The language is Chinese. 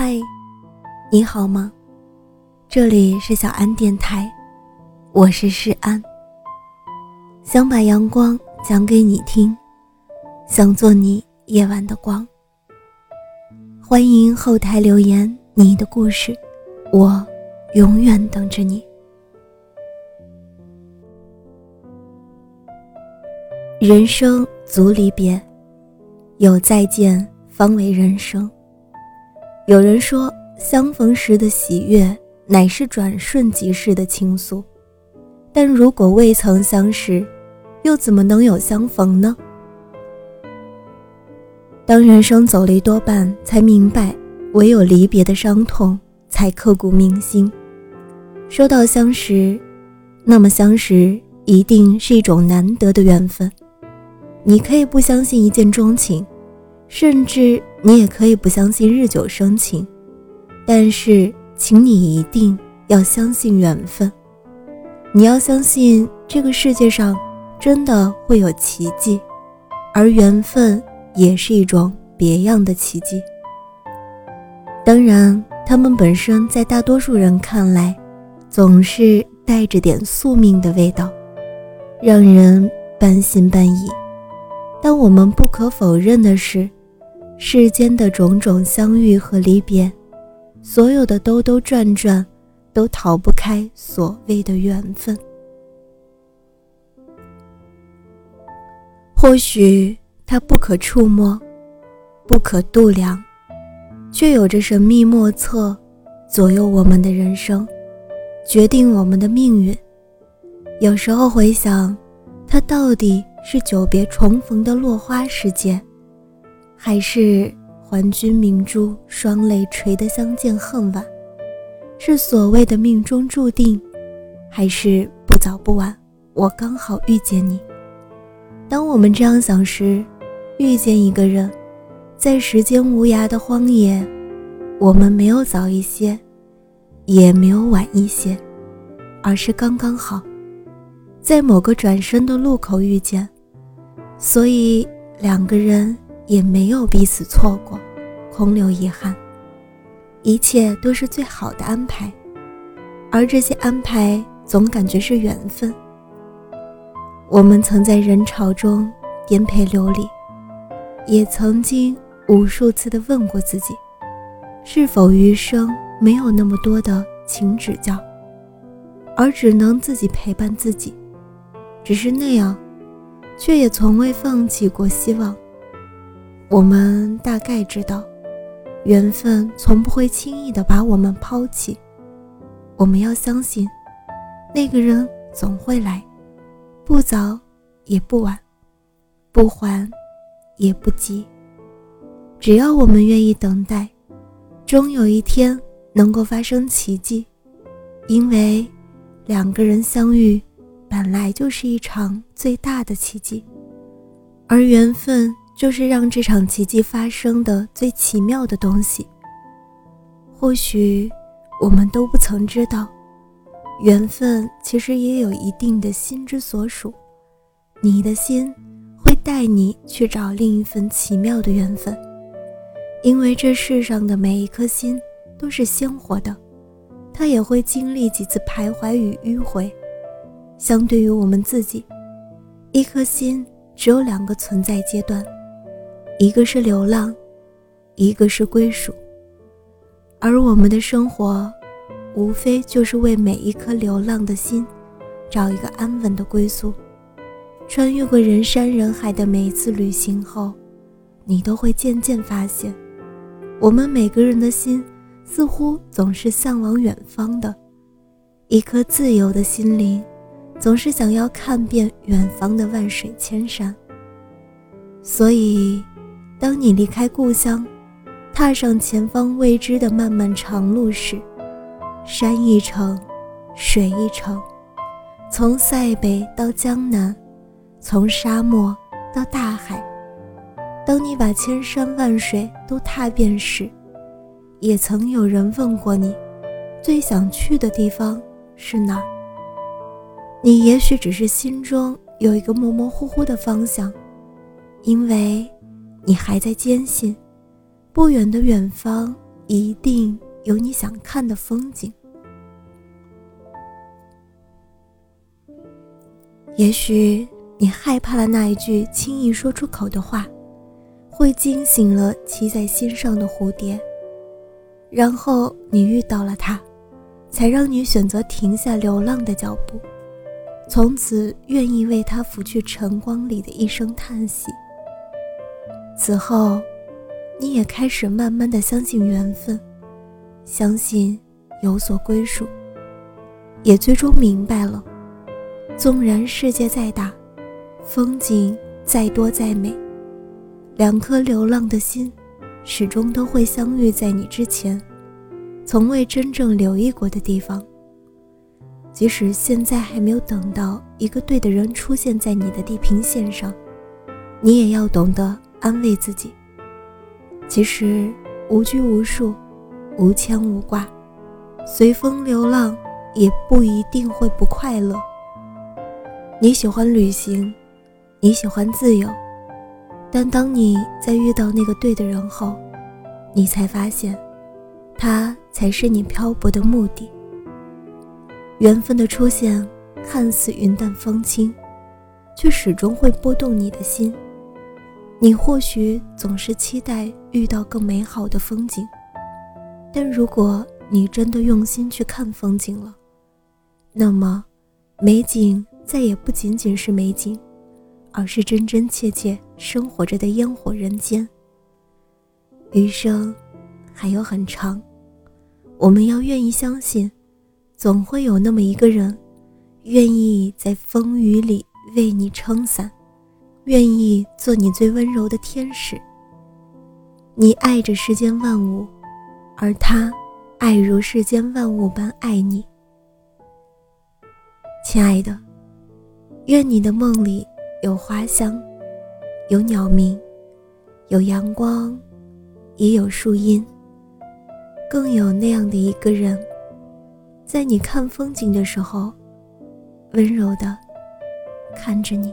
嗨，你好吗？这里是小安电台，我是诗安。想把阳光讲给你听，想做你夜晚的光。欢迎后台留言你的故事，我永远等着你。人生足离别，有再见方为人生。有人说，相逢时的喜悦乃是转瞬即逝的倾诉，但如果未曾相识，又怎么能有相逢呢？当人生走了一多半，才明白，唯有离别的伤痛才刻骨铭心。说到相识，那么相识一定是一种难得的缘分。你可以不相信一见钟情。甚至你也可以不相信日久生情，但是，请你一定要相信缘分。你要相信这个世界上真的会有奇迹，而缘分也是一种别样的奇迹。当然，他们本身在大多数人看来，总是带着点宿命的味道，让人半信半疑。但我们不可否认的是。世间的种种相遇和离别，所有的兜兜转转，都逃不开所谓的缘分。或许它不可触摸，不可度量，却有着神秘莫测，左右我们的人生，决定我们的命运。有时候回想，它到底是久别重逢的落花时节。还是还君明珠，双泪垂的相见恨晚，是所谓的命中注定，还是不早不晚，我刚好遇见你？当我们这样想时，遇见一个人，在时间无涯的荒野，我们没有早一些，也没有晚一些，而是刚刚好，在某个转身的路口遇见，所以两个人。也没有彼此错过，空留遗憾。一切都是最好的安排，而这些安排总感觉是缘分。我们曾在人潮中颠沛流离，也曾经无数次的问过自己，是否余生没有那么多的请指教，而只能自己陪伴自己。只是那样，却也从未放弃过希望。我们大概知道，缘分从不会轻易的把我们抛弃。我们要相信，那个人总会来，不早也不晚，不缓也不急。只要我们愿意等待，终有一天能够发生奇迹。因为两个人相遇，本来就是一场最大的奇迹，而缘分。就是让这场奇迹发生的最奇妙的东西。或许我们都不曾知道，缘分其实也有一定的心之所属。你的心会带你去找另一份奇妙的缘分，因为这世上的每一颗心都是鲜活的，它也会经历几次徘徊与迂回。相对于我们自己，一颗心只有两个存在阶段。一个是流浪，一个是归属，而我们的生活，无非就是为每一颗流浪的心，找一个安稳的归宿。穿越过人山人海的每一次旅行后，你都会渐渐发现，我们每个人的心，似乎总是向往远方的，一颗自由的心灵，总是想要看遍远方的万水千山。所以。当你离开故乡，踏上前方未知的漫漫长路时，山一程，水一程，从塞北到江南，从沙漠到大海。当你把千山万水都踏遍时，也曾有人问过你，最想去的地方是哪儿？你也许只是心中有一个模模糊糊的方向，因为。你还在坚信，不远的远方一定有你想看的风景。也许你害怕了那一句轻易说出口的话，会惊醒了栖在心上的蝴蝶。然后你遇到了他，才让你选择停下流浪的脚步，从此愿意为他拂去晨光里的一声叹息。此后，你也开始慢慢的相信缘分，相信有所归属，也最终明白了。纵然世界再大，风景再多再美，两颗流浪的心，始终都会相遇在你之前，从未真正留意过的地方。即使现在还没有等到一个对的人出现在你的地平线上，你也要懂得安慰自己。其实无拘无束，无牵无挂，随风流浪，也不一定会不快乐。你喜欢旅行，你喜欢自由，但当你在遇到那个对的人后，你才发现，他才是你漂泊的目的。缘分的出现看似云淡风轻，却始终会拨动你的心。你或许总是期待遇到更美好的风景，但如果你真的用心去看风景了，那么美景。再也不仅仅是美景，而是真真切切生活着的烟火人间。余生还有很长，我们要愿意相信，总会有那么一个人，愿意在风雨里为你撑伞，愿意做你最温柔的天使。你爱着世间万物，而他爱如世间万物般爱你，亲爱的。愿你的梦里有花香，有鸟鸣，有阳光，也有树荫，更有那样的一个人，在你看风景的时候，温柔的看着你。